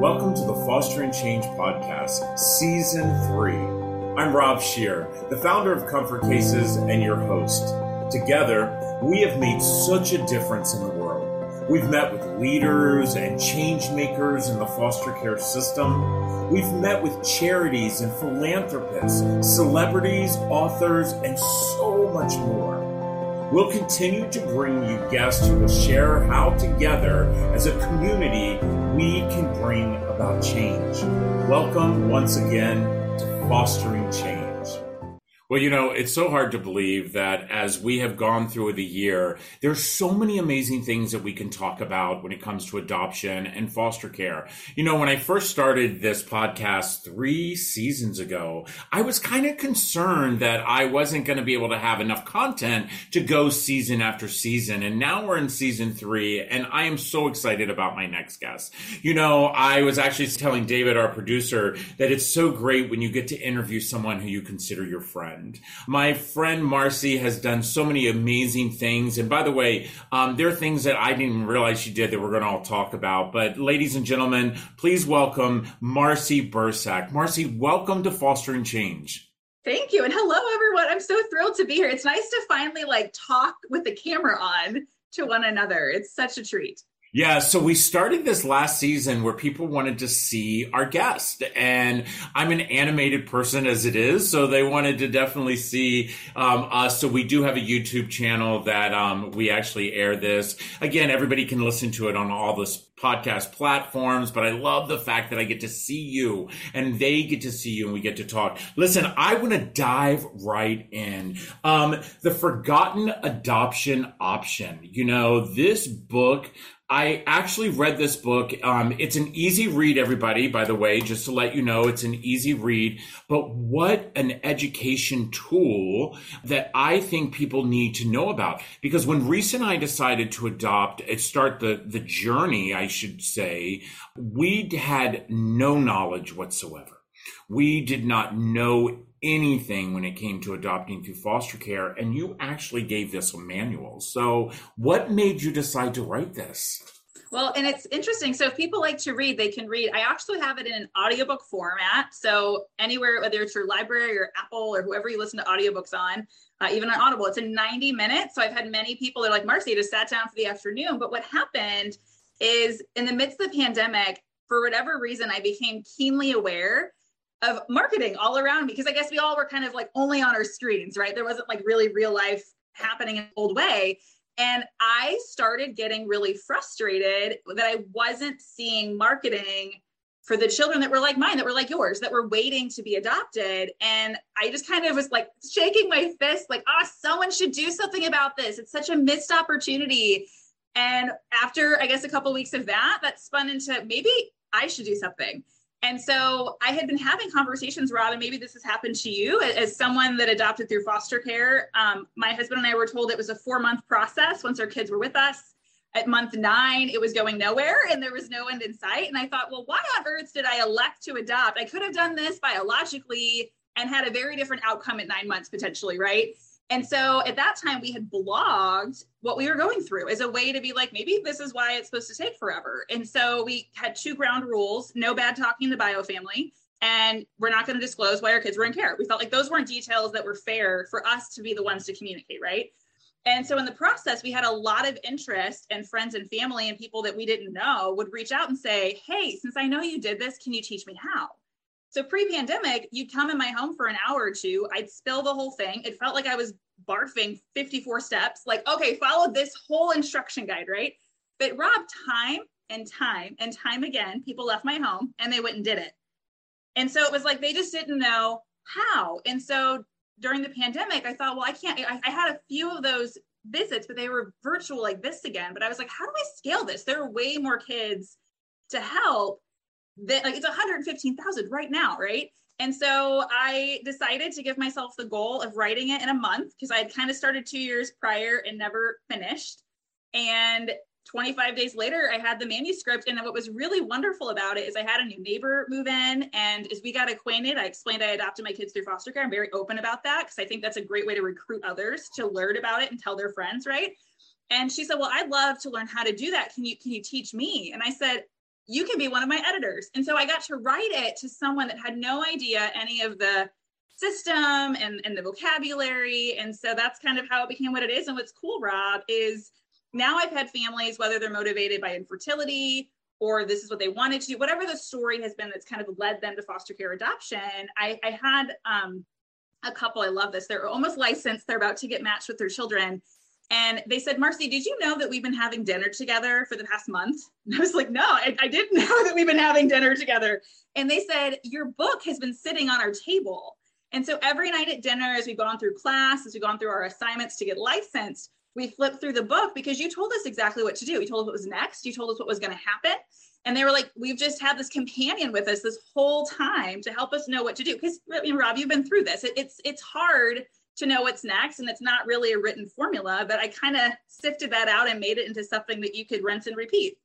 Welcome to the Fostering Change Podcast, Season 3. I'm Rob Scheer, the founder of Comfort Cases and your host. Together, we have made such a difference in the world. We've met with leaders and change makers in the foster care system. We've met with charities and philanthropists, celebrities, authors, and so much more. We'll continue to bring you guests who will share how together as a community we can bring about change. Welcome once again to Fostering Change. Well, you know, it's so hard to believe that as we have gone through the year, there's so many amazing things that we can talk about when it comes to adoption and foster care. You know, when I first started this podcast three seasons ago, I was kind of concerned that I wasn't going to be able to have enough content to go season after season. And now we're in season three, and I am so excited about my next guest. You know, I was actually telling David, our producer, that it's so great when you get to interview someone who you consider your friend friend. My friend Marcy has done so many amazing things. And by the way, um, there are things that I didn't even realize she did that we're going to all talk about. But ladies and gentlemen, please welcome Marcy Bursac. Marcy, welcome to Fostering Change. Thank you. And hello, everyone. I'm so thrilled to be here. It's nice to finally like talk with the camera on to one another. It's such a treat. Yeah, so we started this last season where people wanted to see our guest, and I'm an animated person as it is, so they wanted to definitely see um, us. So we do have a YouTube channel that um, we actually air this. Again, everybody can listen to it on all the podcast platforms, but I love the fact that I get to see you and they get to see you and we get to talk. Listen, I want to dive right in. Um, the Forgotten Adoption Option. You know, this book I actually read this book. Um, it's an easy read, everybody, by the way, just to let you know, it's an easy read. But what an education tool that I think people need to know about. Because when Reece and I decided to adopt, uh, start the, the journey, I should say, we had no knowledge whatsoever. We did not know anything when it came to adopting through foster care, and you actually gave this a manual. So, what made you decide to write this? Well, and it's interesting. So, if people like to read, they can read. I actually have it in an audiobook format. So, anywhere, whether it's your library or Apple or whoever you listen to audiobooks on, uh, even on Audible, it's in 90 minutes. So, I've had many people, they're like, Marcy, just sat down for the afternoon. But what happened is in the midst of the pandemic, for whatever reason, I became keenly aware of marketing all around me because I guess we all were kind of like only on our screens, right? There wasn't like really real life happening in an old way. And I started getting really frustrated that I wasn't seeing marketing for the children that were like mine, that were like yours, that were waiting to be adopted. And I just kind of was like shaking my fist, like, ah, oh, someone should do something about this. It's such a missed opportunity. And after, I guess, a couple weeks of that, that spun into maybe I should do something. And so I had been having conversations, Rob, and maybe this has happened to you as someone that adopted through foster care. Um, my husband and I were told it was a four month process once our kids were with us. At month nine, it was going nowhere and there was no end in sight. And I thought, well, why on earth did I elect to adopt? I could have done this biologically and had a very different outcome at nine months potentially, right? And so at that time, we had blogged what we were going through as a way to be like, maybe this is why it's supposed to take forever. And so we had two ground rules no bad talking the bio family, and we're not going to disclose why our kids were in care. We felt like those weren't details that were fair for us to be the ones to communicate, right? And so in the process, we had a lot of interest, and friends and family and people that we didn't know would reach out and say, Hey, since I know you did this, can you teach me how? So pre-pandemic, you'd come in my home for an hour or two. I'd spill the whole thing. It felt like I was barfing 54 steps. Like, okay, follow this whole instruction guide, right? But Rob, time and time and time again, people left my home and they went and did it. And so it was like they just didn't know how. And so during the pandemic, I thought, well, I can't. I, I had a few of those visits, but they were virtual like this again. But I was like, how do I scale this? There are way more kids to help that like it's 115,000 right now, right? And so I decided to give myself the goal of writing it in a month because I had kind of started two years prior and never finished. And 25 days later, I had the manuscript. And what was really wonderful about it is I had a new neighbor move in. And as we got acquainted, I explained I adopted my kids through foster care. I'm very open about that because I think that's a great way to recruit others to learn about it and tell their friends, right? And she said, Well, I'd love to learn how to do that. Can you can you teach me? And I said, you can be one of my editors. And so I got to write it to someone that had no idea any of the system and, and the vocabulary. And so that's kind of how it became what it is. And what's cool, Rob, is now I've had families, whether they're motivated by infertility or this is what they wanted to do, whatever the story has been that's kind of led them to foster care adoption. I, I had um, a couple, I love this. They're almost licensed, they're about to get matched with their children. And they said, Marcy, did you know that we've been having dinner together for the past month? And I was like, no, I, I didn't know that we've been having dinner together. And they said, your book has been sitting on our table. And so every night at dinner, as we've gone through class, as we've gone through our assignments to get licensed, we flipped through the book because you told us exactly what to do. You told us what was next. You told us what was going to happen. And they were like, we've just had this companion with us this whole time to help us know what to do. Because Rob, you've been through this. It, it's it's hard to know what's next, and it's not really a written formula. But I kind of sifted that out and made it into something that you could rinse and repeat.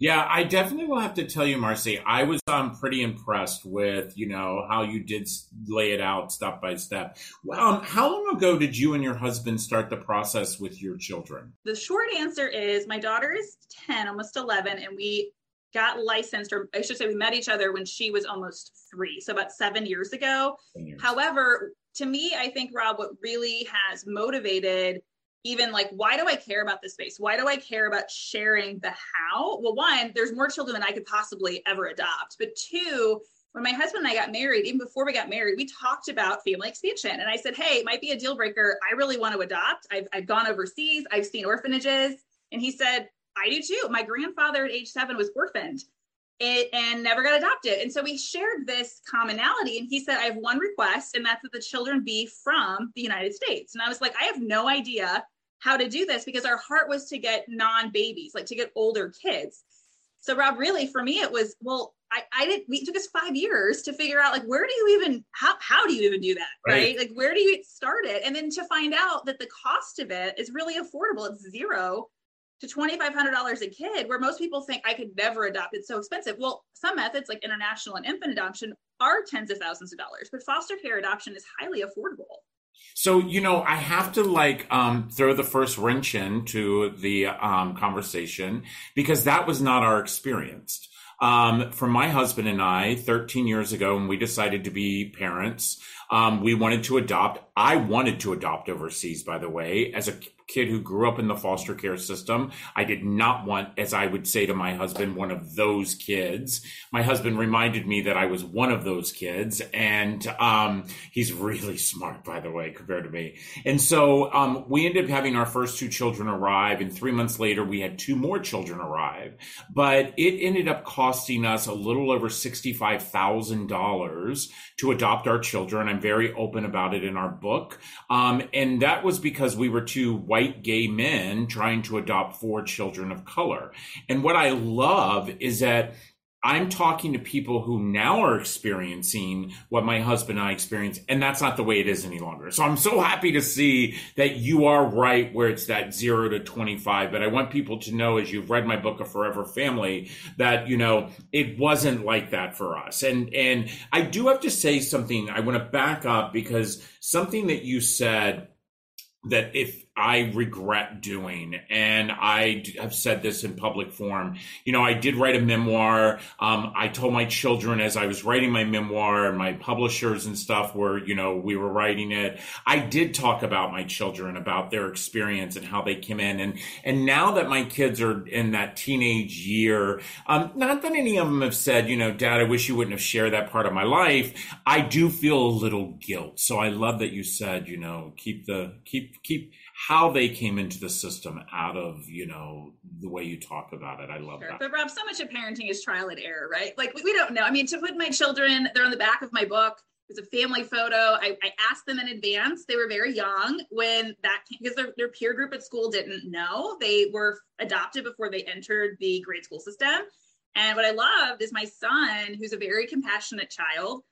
Yeah, I definitely will have to tell you, Marcy. I was um, pretty impressed with you know how you did lay it out step by step. Um, how long ago did you and your husband start the process with your children? The short answer is my daughter is ten, almost eleven, and we got licensed, or I should say, we met each other when she was almost three, so about seven years ago. Years. However, to me, I think Rob, what really has motivated even like why do i care about this space? Why do i care about sharing the how? Well one there's more children than i could possibly ever adopt. But two when my husband and i got married even before we got married we talked about family expansion. And i said hey it might be a deal breaker. I really want to adopt. I've, I've gone overseas. I've seen orphanages. And he said i do too. My grandfather at age seven was orphaned it, and never got adopted. And so we shared this commonality. And he said, I have one request, and that's that the children be from the United States. And I was like, I have no idea how to do this because our heart was to get non babies, like to get older kids. So, Rob, really for me, it was, well, I, I didn't, it took us five years to figure out like, where do you even, how, how do you even do that? Right. right? Like, where do you start it? And then to find out that the cost of it is really affordable. It's zero to $2,500 a kid, where most people think I could never adopt. It's so expensive. Well, some methods like international and infant adoption are tens of thousands of dollars, but foster care adoption is highly affordable. So, you know, I have to like um, throw the first wrench into the um, conversation because that was not our experience. Um, for my husband and I, 13 years ago, when we decided to be parents, um, we wanted to adopt. I wanted to adopt overseas, by the way, as a kid who grew up in the foster care system. I did not want, as I would say to my husband, one of those kids. My husband reminded me that I was one of those kids, and um, he's really smart, by the way, compared to me. And so um, we ended up having our first two children arrive, and three months later, we had two more children arrive. But it ended up costing us a little over sixty-five thousand dollars to adopt our children. I'm very open about it in our book, um, and that was because we were two white gay men trying to adopt four children of color. And what I love is that I'm talking to people who now are experiencing what my husband and I experienced, and that's not the way it is any longer. So I'm so happy to see that you are right where it's that zero to 25. But I want people to know, as you've read my book, A Forever Family, that, you know, it wasn't like that for us. And, and I do have to say something. I want to back up because something that you said that if I regret doing. And I have said this in public form. You know, I did write a memoir. Um, I told my children as I was writing my memoir and my publishers and stuff were, you know, we were writing it. I did talk about my children, about their experience and how they came in. And, and now that my kids are in that teenage year, um, not that any of them have said, you know, dad, I wish you wouldn't have shared that part of my life. I do feel a little guilt. So I love that you said, you know, keep the, keep, keep, how they came into the system out of you know the way you talk about it. I love sure. that. But rob so much of parenting is trial and error right? Like we, we don't know. I mean to put my children they're on the back of my book. It's a family photo. I, I asked them in advance. They were very young when that because their, their peer group at school didn't know. They were adopted before they entered the grade school system. And what i loved is my son who's a very compassionate child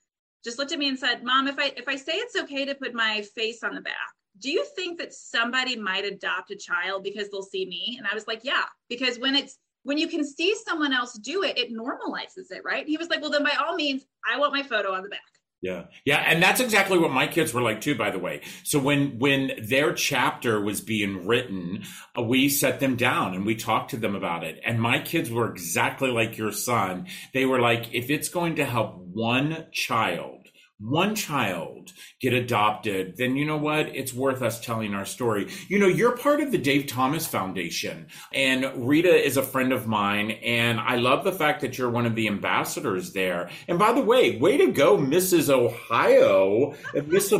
just looked at me and said mom if i if i say it's okay to put my face on the back do you think that somebody might adopt a child because they'll see me? And I was like, yeah, because when it's when you can see someone else do it, it normalizes it, right? He was like, well, then by all means, I want my photo on the back. Yeah. Yeah. And that's exactly what my kids were like too, by the way. So when, when their chapter was being written, uh, we set them down and we talked to them about it. And my kids were exactly like your son. They were like, if it's going to help one child, one child get adopted, then you know what? It's worth us telling our story. You know, you're part of the Dave Thomas Foundation, and Rita is a friend of mine, and I love the fact that you're one of the ambassadors there. And by the way, way to go, Mrs. Ohio, Miss,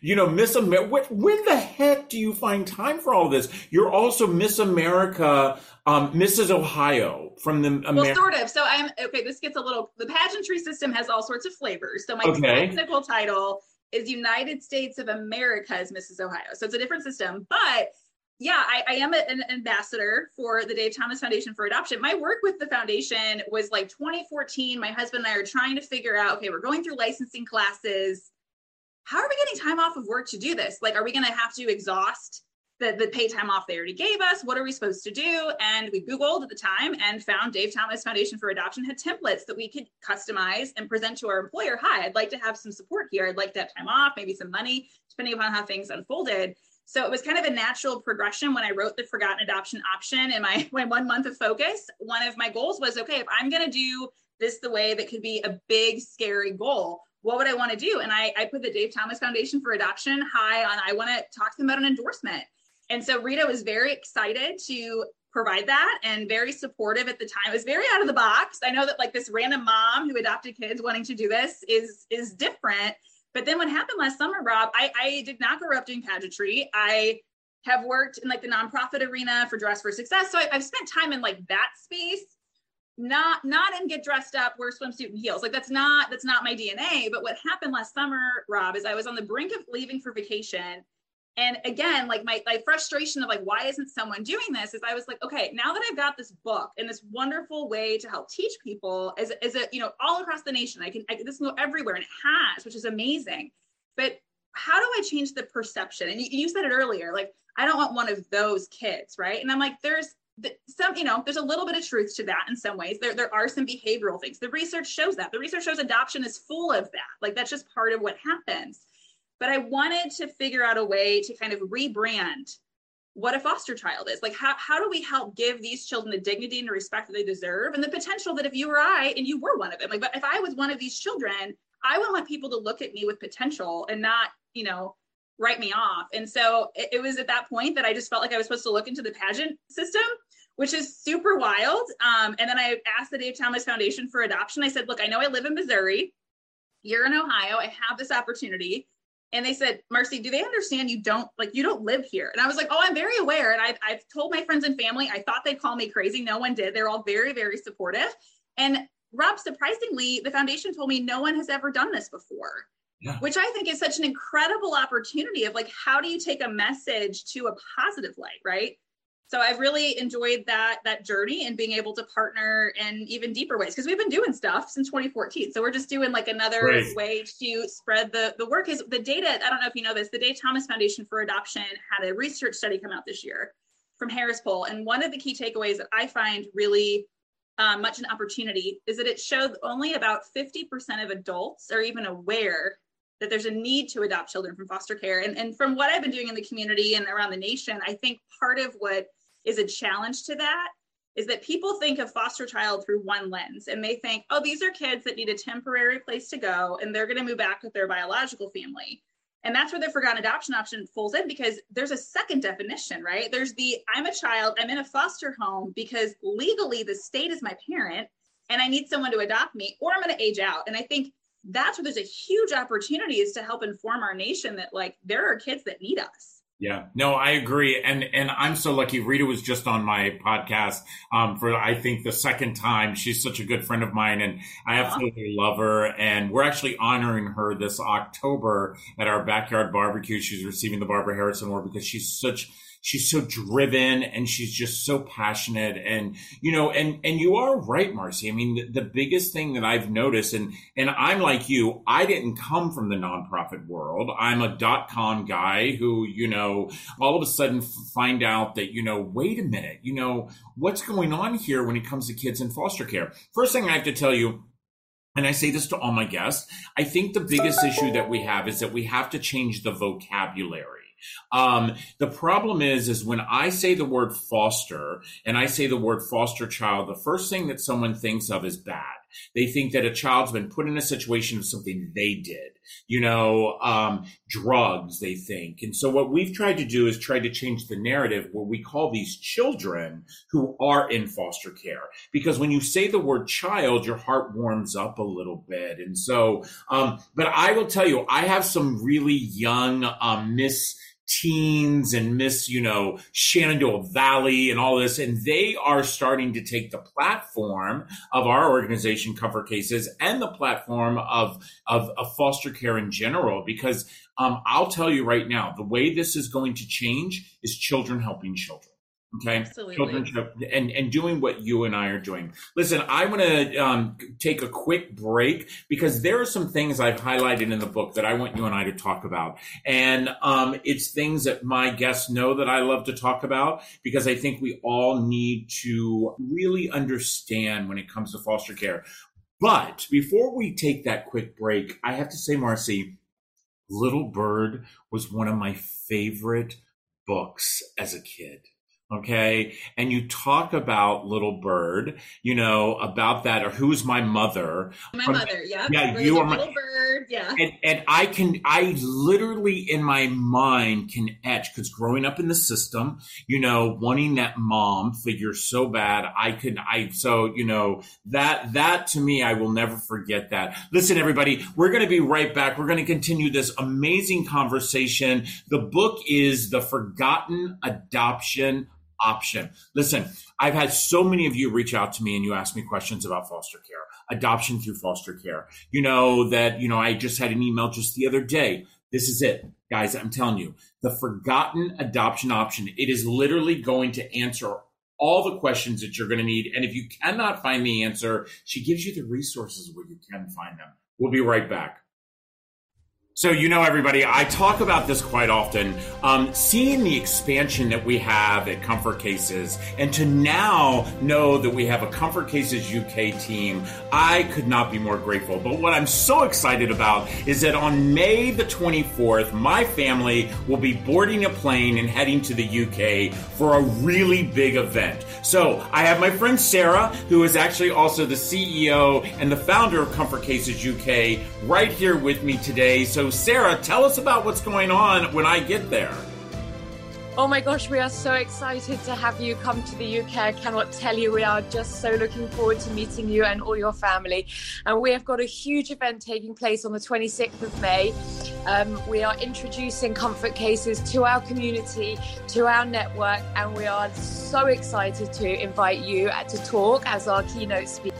you know, Miss America. When the heck do you find time for all this? You're also Miss America um, Mrs. Ohio from the Amer- well, sort of. So I'm okay. This gets a little. The pageantry system has all sorts of flavors. So my okay. technical title is United States of America's Mrs. Ohio. So it's a different system, but yeah, I, I am an ambassador for the Dave Thomas Foundation for Adoption. My work with the foundation was like 2014. My husband and I are trying to figure out. Okay, we're going through licensing classes. How are we getting time off of work to do this? Like, are we going to have to exhaust the, the pay time off they already gave us. What are we supposed to do? And we Googled at the time and found Dave Thomas Foundation for Adoption had templates that we could customize and present to our employer. Hi, I'd like to have some support here. I'd like to have time off, maybe some money, depending upon how things unfolded. So it was kind of a natural progression when I wrote the forgotten adoption option in my, my one month of focus. One of my goals was okay, if I'm going to do this the way that could be a big, scary goal, what would I want to do? And I, I put the Dave Thomas Foundation for Adoption high on, I want to talk to them about an endorsement. And so Rita was very excited to provide that and very supportive at the time. It was very out of the box. I know that like this random mom who adopted kids wanting to do this is is different. But then what happened last summer, Rob, I, I did not grow up doing pageantry. I have worked in like the nonprofit arena for Dress for Success. So I, I've spent time in like that space not not in get dressed up wear swimsuit and heels like that's not that's not my dna but what happened last summer rob is i was on the brink of leaving for vacation and again like my, my frustration of like why isn't someone doing this is i was like okay now that i've got this book and this wonderful way to help teach people as, as a you know all across the nation i can I, this can go everywhere and it has which is amazing. But how do i change the perception? And you, you said it earlier like i don't want one of those kids right? And i'm like there's some you know there's a little bit of truth to that in some ways. There, there are some behavioral things. The research shows that. The research shows adoption is full of that. Like that's just part of what happens but I wanted to figure out a way to kind of rebrand what a foster child is. Like, how, how do we help give these children the dignity and the respect that they deserve and the potential that if you or I, and you were one of them, like, but if I was one of these children, I would want people to look at me with potential and not, you know, write me off. And so it, it was at that point that I just felt like I was supposed to look into the pageant system which is super wild. Um, and then I asked the Dave Thomas Foundation for Adoption. I said, look, I know I live in Missouri. You're in Ohio. I have this opportunity and they said marcy do they understand you don't like you don't live here? And i was like oh i'm very aware. And I've, I've told my friends and family i thought they'd call me crazy. No one did. They're all very very supportive. And rob surprisingly the foundation told me no one has ever done this before yeah. which i think is such an incredible opportunity of like how do you take a message to a positive light right so I've really enjoyed that that journey and being able to partner in even deeper ways because we've been doing stuff since 2014. So we're just doing like another right. way to spread the the work. Is the data? I don't know if you know this. The Dave Thomas Foundation for Adoption had a research study come out this year from Harris Poll, and one of the key takeaways that I find really um, much an opportunity is that it showed only about 50% of adults are even aware that there's a need to adopt children from foster care. And, and from what I've been doing in the community and around the nation, I think part of what is a challenge to that is that people think of foster child through one lens and they think, oh, these are kids that need a temporary place to go and they're going to move back with their biological family. And that's where the forgotten adoption option falls in because there's a second definition, right? There's the I'm a child, I'm in a foster home because legally the state is my parent and I need someone to adopt me or I'm going to age out. And I think that's where there's a huge opportunity is to help inform our nation that like there are kids that need us. Yeah, no, I agree, and and I'm so lucky. Rita was just on my podcast um, for I think the second time. She's such a good friend of mine, and I absolutely love her. And we're actually honoring her this October at our backyard barbecue. She's receiving the Barbara Harrison Award because she's such she's so driven and she's just so passionate and you know and and you are right marcy. I mean the, the, biggest thing that i've noticed and and i'm like you i didn't come from the nonprofit world. I'm a dot com guy who you know all of a sudden find out that you know wait a minute you know what's going on here when it comes to kids in foster care? First thing i have to tell you and I say this to all my guests, I think the biggest issue that we have is that we have to change the vocabulary. Um, the problem is, is when I say the word foster and I say the word foster child, the first thing that someone thinks of is bad. They think that a child's been put in a situation of something they did, you know, um, drugs, they think. And so what we've tried to do is try to change the narrative where we call these children who are in foster care. Because when you say the word child, your heart warms up a little bit. And so, um, but I will tell you, I have some really young, um, Miss teens and Miss, you know, Shenandoah Valley and all this. And they are starting to take the platform of our organization, Comfort Cases, and the platform of, of, of foster care in general, because um, I'll tell you right now, the way this is going to change is children helping children. Okay. Absolutely. Children and, and doing what you and I are doing. Listen, I want to um, take a quick break because there are some things I've highlighted in the book that I want you and I to talk about. And um, it's things that my guests know that I love to talk about because I think we all need to really understand when it comes to foster care. But before we take that quick break, I have to say, Marcy, Little Bird was one of my favorite books as a kid okay? And you talk about little bird you know about that or who's my mother? My mother yeah yeah you are my little bird yeah. And, and i can i literally in my mind can etch because growing up in the system you know wanting that mom figure so bad i can i so you know that that to me i will never forget that. Listen everybody we're going to be right back. We're going to continue this amazing conversation. The book is the forgotten adoption option. Listen, I've had so many of you reach out to me and you ask me questions about foster care, adoption through foster care. You know that, you know, I just had an email just the other day. This is it, guys. I'm telling you, the forgotten adoption option. It is literally going to answer all the questions that you're going to need. And if you cannot find the answer, she gives you the resources where you can find them. We'll be right back. So, you know, everybody, I talk about this quite often. Um, seeing the expansion that we have at Comfort Cases, and to now know that we have a Comfort Cases UK team, I could not be more grateful. But what I'm so excited about is that on May the 24th, my family will be boarding a plane and heading to the UK for a really big event. So, I have my friend Sarah, who is actually also the CEO and the founder of Comfort Cases UK, right here with me today. So, Sarah, tell us about what's going on when I get there. Oh my gosh, we are so excited to have you come to the UK. I cannot tell you, we are just so looking forward to meeting you and all your family. And we have got a huge event taking place on the 26th of May. Um, we are introducing comfort cases to our community, to our network, and we are so excited to invite you to talk as our keynote speaker.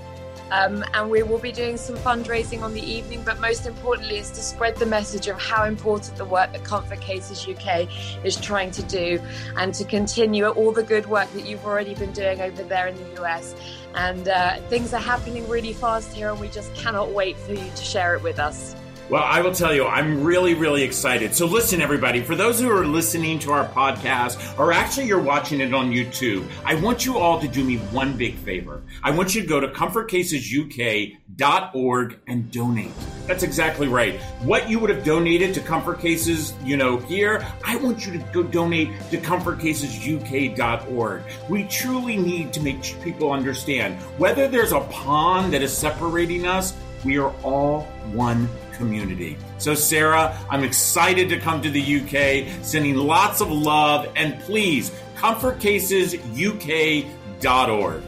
Um, and we will be doing some fundraising on the evening, but most importantly is to spread the message of how important the work that Comfort Cases UK is trying to do and to continue all the good work that you've already been doing over there in the US. And uh, things are happening really fast here, and we just cannot wait for you to share it with us. Well, I will tell you, I'm really, really excited. So, listen, everybody, for those who are listening to our podcast, or actually you're watching it on YouTube, I want you all to do me one big favor. I want you to go to comfortcasesuk.org and donate. That's exactly right. What you would have donated to Comfort Cases, you know, here, I want you to go donate to comfortcasesuk.org. We truly need to make people understand whether there's a pond that is separating us, we are all one community. So, Sarah, I'm excited to come to the UK, sending lots of love, and please, comfortcasesuk.org.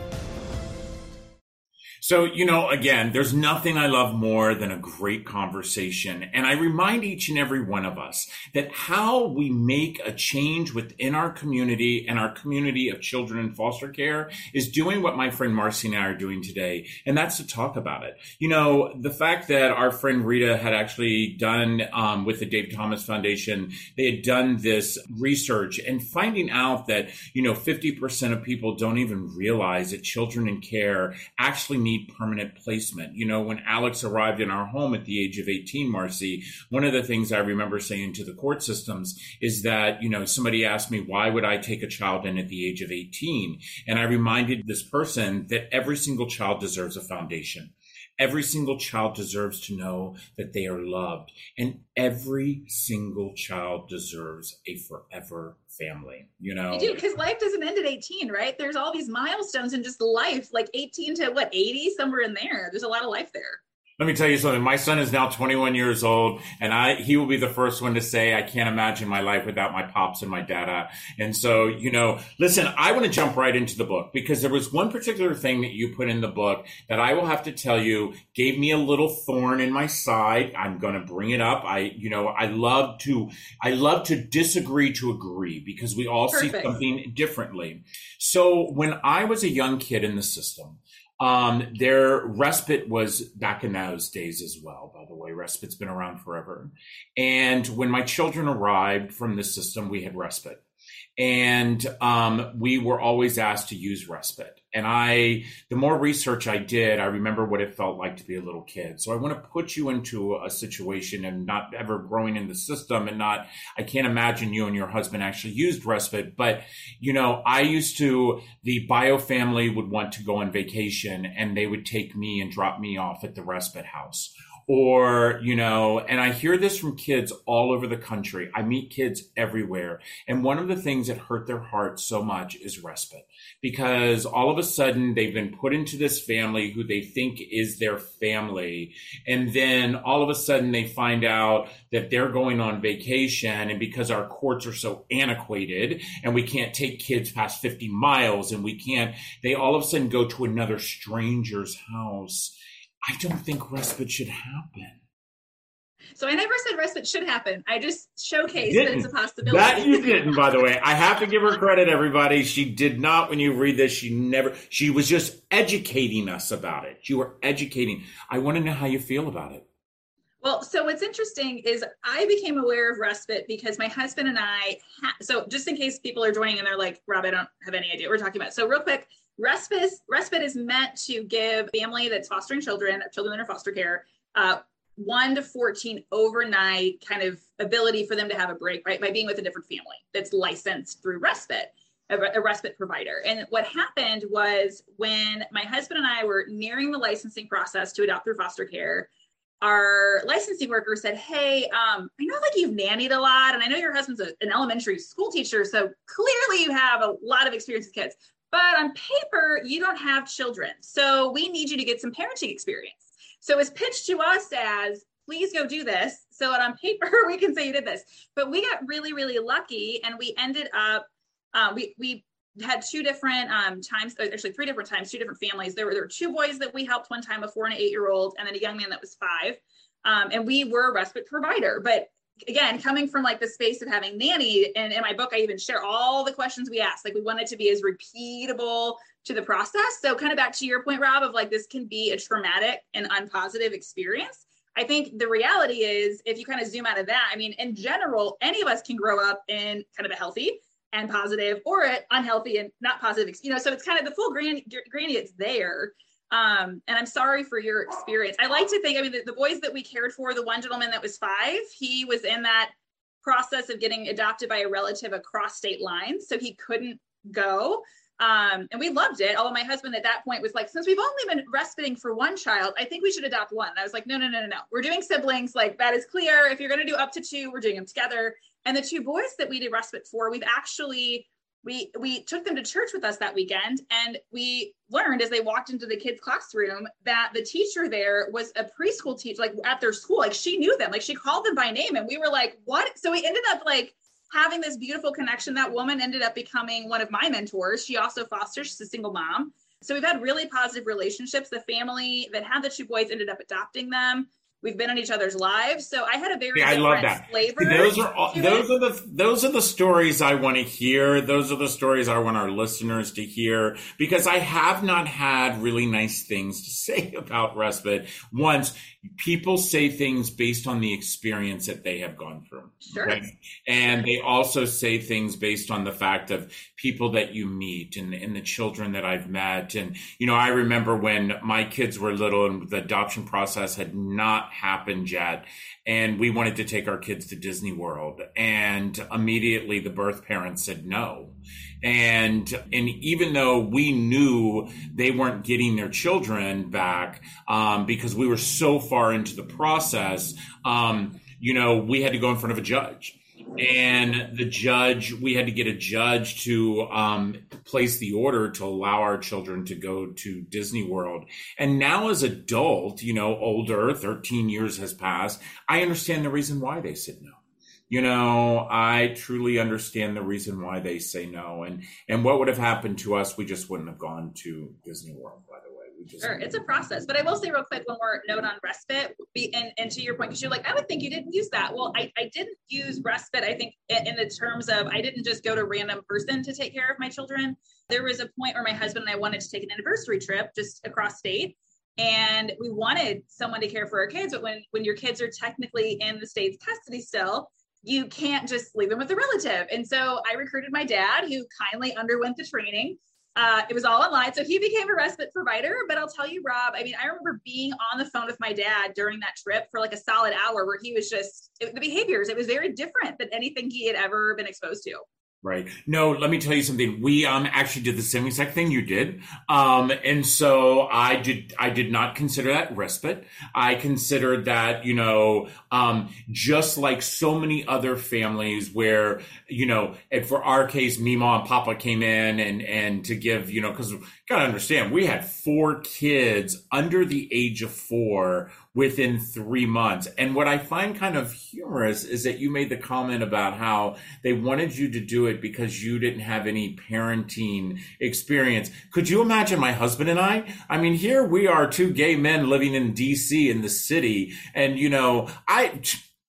So, you know, again, there's nothing I love more than a great conversation. And I remind each and every one of us that how we make a change within our community and our community of children in foster care is doing what my friend Marcy and I are doing today. And that's to talk about it. You know, the fact that our friend Rita had actually done um, with the Dave Thomas Foundation, they had done this research and finding out that, you know, 50% of people don't even realize that children in care actually need permanent placement. You know, when Alex arrived in our home at the age of 18, Marcy, one of the things I remember saying to the court systems is that, you know, somebody asked me, why would I take a child in at the age of 18? And I reminded this person that every single child deserves a foundation Every single child deserves to know that they are loved, and every single child deserves a forever family. You know, do because life doesn't end at 18, right? There's all these milestones in just life, like 18 to what 80, somewhere in there. There's a lot of life there let me tell you something. My son is now 21 years old, and I he will be the first one to say, "I can't imagine my life without my pops and my dada." And so, you know, listen, I want to jump right into the book because there was one particular thing that you put in the book that I will have to tell you gave me a little thorn in my side. I'm going to bring it up. I, you know, I love to I love to disagree to agree because we all Perfect. see something differently. So, when I was a young kid in the system, um, their respite was back in those days as well, by the way. Respite's been around forever. And when my children arrived from the system, we had respite and um, we were always asked to use respite. And I, the more research I did, I remember what it felt like to be a little kid. So I want to put you into a situation and not ever growing in the system and not, I can't imagine you and your husband actually used respite. But, you know, I used to, the bio family would want to go on vacation and they would take me and drop me off at the respite house or you know and i hear this from kids all over the country. I meet kids everywhere. And one of the things that hurt their hearts so much is respite. Because all of a sudden they've been put into this family who they think is their family. And then all of a sudden they find out that they're going on vacation. And because our courts are so antiquated and we can't take kids past 50 miles and we can't they all of a sudden go to another stranger's house I don't think respite should happen. So I never said respite should happen. I just showcased that it's a possibility. That you didn't, by the way. I have to give her credit, everybody. She did not, when you read this, she never, she was just educating us about it. You were educating. I want to know how you feel about it. Well, so what's interesting is I became aware of respite because my husband and I, ha- so just in case people are joining and they're like, Rob, I don't have any idea what we're talking about. So real quick, Respite, respite is meant to give family that's fostering children, children in foster care, uh, one to 14 overnight kind of ability for them to have a break, right? By being with a different family that's licensed through respite, a, a respite provider. And what happened was when my husband and I were nearing the licensing process to adopt through foster care, our licensing worker said, Hey, um, I know like you've nannied a lot, and I know your husband's a, an elementary school teacher, so clearly you have a lot of experience with kids. But on paper, you don't have children. So we need you to get some parenting experience. So it's pitched to us as, please go do this. So on paper, we can say you did this. But we got really, really lucky and we ended up, uh, we, we had two different um, times, actually three different times, two different families. There were, there were two boys that we helped one time, a four and an eight year old, and then a young man that was five. Um, and we were a respite provider. But again, coming from like the space of having nanny, and in my book, I even share all the questions we asked. Like we want it to be as repeatable to the process. So kind of back to your point, Rob, of like this can be a traumatic and unpositive experience. I think the reality is if you kind of zoom out of that, I mean, in general, any of us can grow up in kind of a healthy and positive or unhealthy and not positive, you know, so it's kind of the full granny, granny it's there. Um, and I'm sorry for your experience. I like to think, I mean, the, the boys that we cared for, the one gentleman that was five, he was in that process of getting adopted by a relative across state lines. So he couldn't go. Um, and we loved it. Although my husband at that point was like, since we've only been respiting for one child, I think we should adopt one. And I was like, no, no, no, no, no. We're doing siblings. Like that is clear. If you're going to do up to two, we're doing them together. And the two boys that we did respite for, we've actually we we took them to church with us that weekend and we learned as they walked into the kids classroom that the teacher there was a preschool teacher like at their school. Like she knew them. Like she called them by name and we were like what? So we ended up like having this beautiful connection. That woman ended up becoming one of my mentors. She also fosters she's a single mom. So we've had really positive relationships. The family that had the two boys ended up adopting them We've been in each other's lives, so I had a very yeah, I love that. flavor. Those are all, those it. are the those are the stories I want to hear. Those are the stories I want our listeners to hear because I have not had really nice things to say about respite. Once people say things based on the experience that they have gone through, sure, okay? and they also say things based on the fact of people that you meet and, and the children that I've met. And you know, I remember when my kids were little and the adoption process had not happened yet. And we wanted to take our kids to Disney World. And immediately the birth parents said no. and and even though we knew they weren't getting their children back um, because we were so far into the process, um, you know, we had to go in front of a judge and the judge we had to get a judge to um, place the order to allow our children to go to disney world. And now as adult you know older 13 years has passed i understand the reason why they said no. You know i truly understand the reason why they say no. And and what would have happened to us we just wouldn't have gone to disney world by the way sure it's a process. But i will say real quick one more note on respite be and, and to your point because you're like i would think you didn't use that. Well i, I didn't use respite i think in, in the terms of i didn't just go to random person to take care of my children. There was a point where my husband and i wanted to take an anniversary trip just across state and we wanted someone to care for our kids but when when your kids are technically in the state's custody still you can't just leave them with a relative. And so i recruited my dad who kindly underwent the training uh, it was all online. So he became a respite provider. But I'll tell you, Rob, I mean, I remember being on the phone with my dad during that trip for like a solid hour where he was just it, the behaviors, it was very different than anything he had ever been exposed to. Right. No, let me tell you something. We um actually did the same exact thing you did. Um and so I did I did not consider that respite. I considered that, you know, um just like so many other families where, you know, and for our case, Mima and Papa came in and and to give, you know, because gotta understand, we had four kids under the age of four within three months. And what I find kind of humorous is that you made the comment about how they wanted you to do it because you didn't have any parenting experience. Could you imagine my husband and I? I mean, here we are, two gay men living in DC in the city. And, you know, I,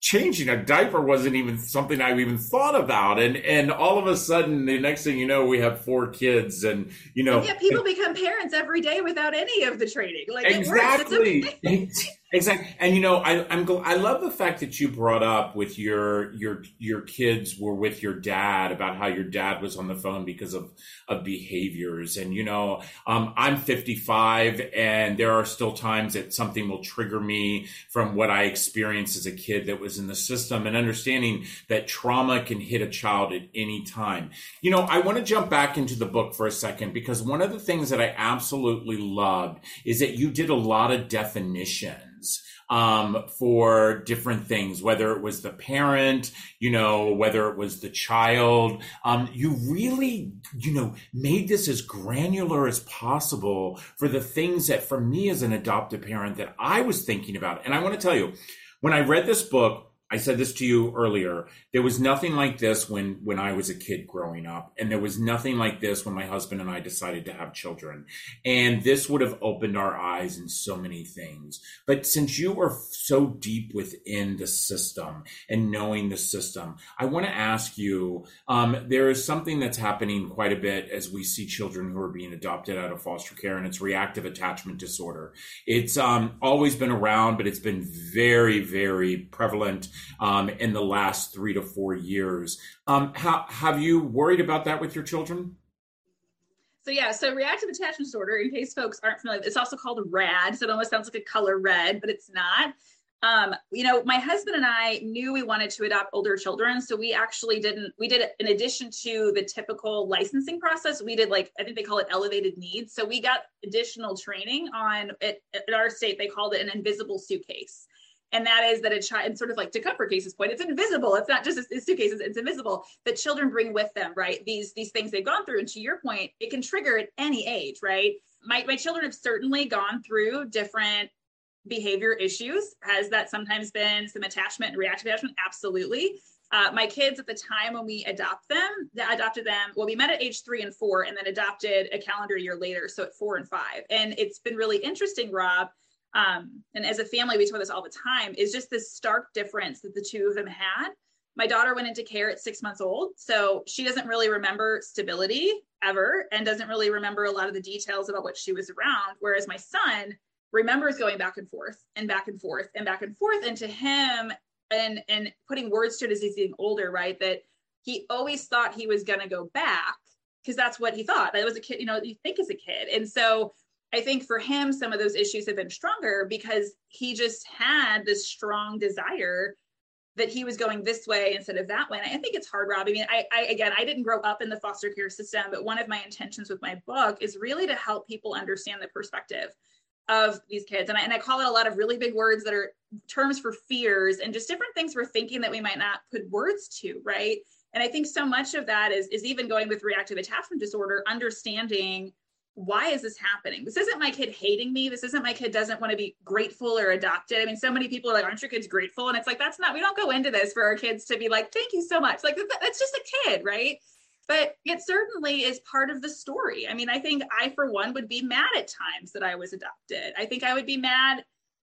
changing a diaper wasn't even something I even thought about. And and all of a sudden, the next thing you know, we have four kids, and you know, and yeah, people become parents every day without any of the training. Like exactly. Exactly, and you know, I, I'm I love the fact that you brought up with your your your kids were with your dad about how your dad was on the phone because of of behaviors, and you know, um, I'm 55, and there are still times that something will trigger me from what I experienced as a kid that was in the system, and understanding that trauma can hit a child at any time. You know, I want to jump back into the book for a second because one of the things that I absolutely loved is that you did a lot of definition um, for different things, whether it was the parent, you know, whether it was the child. Um, you really, you know, made this as granular as possible for the things that, for me as an adoptive parent, that I was thinking about. And I want to tell you, when I read this book, I said this to you earlier. There was nothing like this when when I was a kid growing up, and there was nothing like this when my husband and I decided to have children. And this would have opened our eyes in so many things. But since you are so deep within the system and knowing the system, I want to ask you. Um, there is something that's happening quite a bit as we see children who are being adopted out of foster care, and it's reactive attachment disorder. It's um, always been around, but it's been very, very prevalent um, in the last three to four years. Um, how, have you worried about that with your children? So yeah, so reactive attachment disorder, in case folks aren't familiar, it's also called RAD. So it almost sounds like a color red, but it's not. Um, you know, my husband and I knew we wanted to adopt older children. So we actually didn't, we did, in addition to the typical licensing process, we did like, I think they call it elevated needs. So we got additional training on it in our state, they called it an invisible suitcase and that is that a child and sort of like to Comfort Cases point it's invisible. It's not just it's suitcases it's invisible that children bring with them right? These these things they've gone through. And to your point it can trigger at any age right? My, my children have certainly gone through different behavior issues. Has that sometimes been some attachment and reactive attachment? Absolutely. Uh, my kids at the time when we adopt them that adopted them well we met at age three and four and then adopted a calendar year later so at four and five. And it's been really interesting rob um, and as a family, we talk this all the time, is just this stark difference that the two of them had. My daughter went into care at six months old, so she doesn't really remember stability ever and doesn't really remember a lot of the details about what she was around. Whereas my son remembers going back and forth and back and forth and back and forth. And to him, and and putting words to it as he's getting older, right? That he always thought he was going to go back because that's what he thought. That was a kid, you know, you think as a kid. And so I think for him, some of those issues have been stronger because he just had this strong desire that he was going this way instead of that way. And I think it's hard, Rob. I mean, I, I again, I didn't grow up in the foster care system, but one of my intentions with my book is really to help people understand the perspective of these kids. And I, and I call it a lot of really big words that are terms for fears and just different things we're thinking that we might not put words to, right? And I think so much of that is, is even going with reactive attachment disorder, understanding why is this happening? This isn't my kid hating me. This isn't my kid doesn't want to be grateful or adopted. I mean, so many people are like, aren't your kids grateful? And it's like, that's not, we don't go into this for our kids to be like, thank you so much. Like, that's just a kid, right? But it certainly is part of the story. I mean, I think I, for one, would be mad at times that I was adopted. I think I would be mad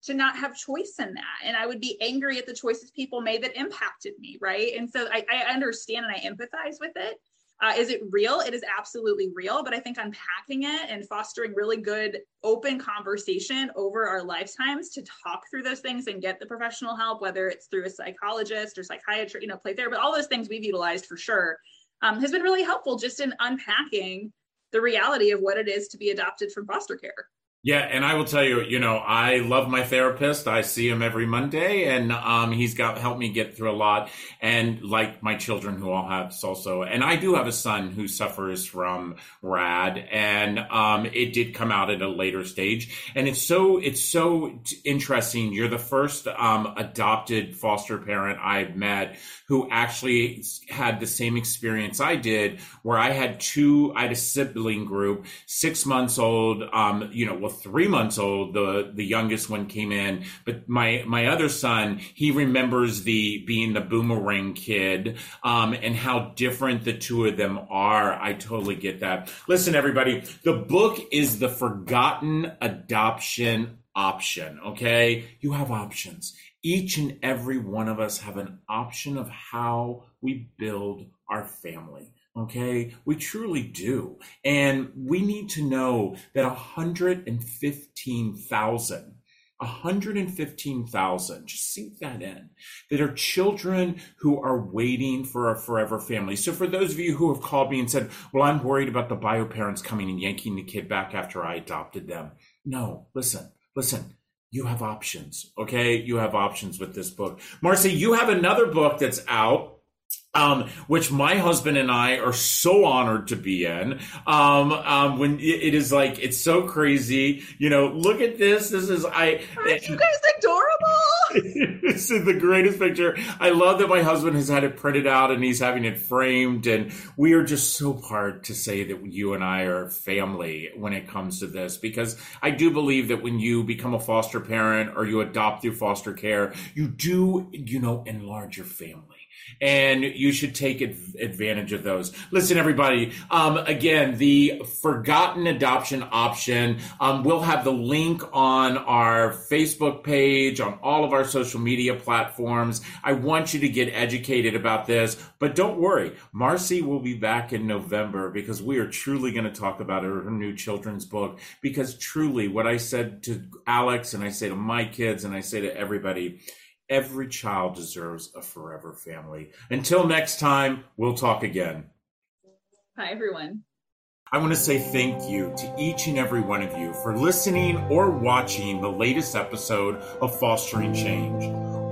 to not have choice in that. And I would be angry at the choices people made that impacted me, right? And so I, I understand and I empathize with it. Uh, is it real? It is absolutely real, but I think unpacking it and fostering really good open conversation over our lifetimes to talk through those things and get the professional help, whether it's through a psychologist or psychiatrist, you know, play therapy, all those things we've utilized for sure, um, has been really helpful just in unpacking the reality of what it is to be adopted from foster care. Yeah, and I will tell you, you know, I love my therapist. I see him every Monday, and um, he's got helped me get through a lot. And like my children, who all have also, and I do have a son who suffers from RAD, and um, it did come out at a later stage. And it's so it's so interesting. You're the first um, adopted foster parent I've met who actually had the same experience I did, where I had two. I had a sibling group, six months old. Um, you know three months old. The the youngest one came in, but my my other son, he remembers the being the boomerang kid, um, and how different the two of them are. I totally get that. Listen, everybody, the book is the forgotten adoption option. Okay, you have options. Each and every one of us have an option of how we build our family. Okay, we truly do. And we need to know that 115,000, 115,000, just sink that in, that are children who are waiting for a forever family. So for those of you who have called me and said, well, I'm worried about the bio parents coming and yanking the kid back after I adopted them. No, listen, listen. You have options, okay? You have options with this book. Marcy, you have another book that's out um, which my husband and I are so honored to be in. Um, um, when it is like it's so crazy, you know. Look at this. This is I. Aren't you guys adorable? this is the greatest picture. I love that my husband has had it printed out and he's having it framed, and we are just so proud to say that you and I are family when it comes to this because I do believe that when you become a foster parent or you adopt through foster care, you do, you know, enlarge your family and you should take advantage of those. Listen, everybody. Um, again, the forgotten adoption option. Um, we'll have the link on our Facebook page, on all of our social media platforms. I want you to get educated about this, but don't worry. Marcy will be back in November because we are truly going to talk about her, her new children's book. Because truly, what I said to Alex and I say to my kids and I say to everybody Every child deserves a forever family. Until next time, we'll talk again. Hi, everyone. I want to say thank you to each and every one of you for listening or watching the latest episode of Fostering Change.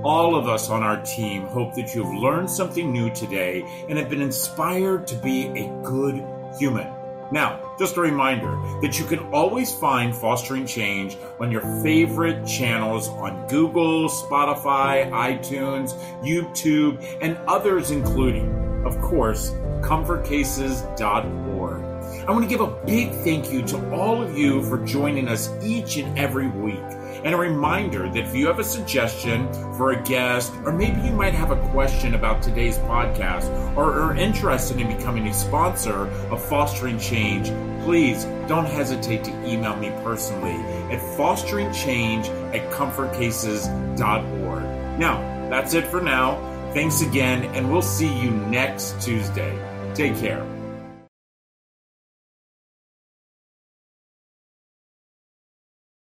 All of us on our team hope that you've learned something new today and have been inspired to be a good human. Now, just a reminder that you can always find Fostering Change on your favorite channels on Google, Spotify, iTunes, YouTube, and others, including, of course, comfortcases.org. I want to give a big thank you to all of you for joining us each and every week. And a reminder that if you have a suggestion for a guest, or maybe you might have a question about today's podcast, or are interested in becoming a sponsor of Fostering Change, please don't hesitate to email me personally at fosteringchange at comfortcases.org. Now, that's it for now. Thanks again, and we'll see you next Tuesday. Take care.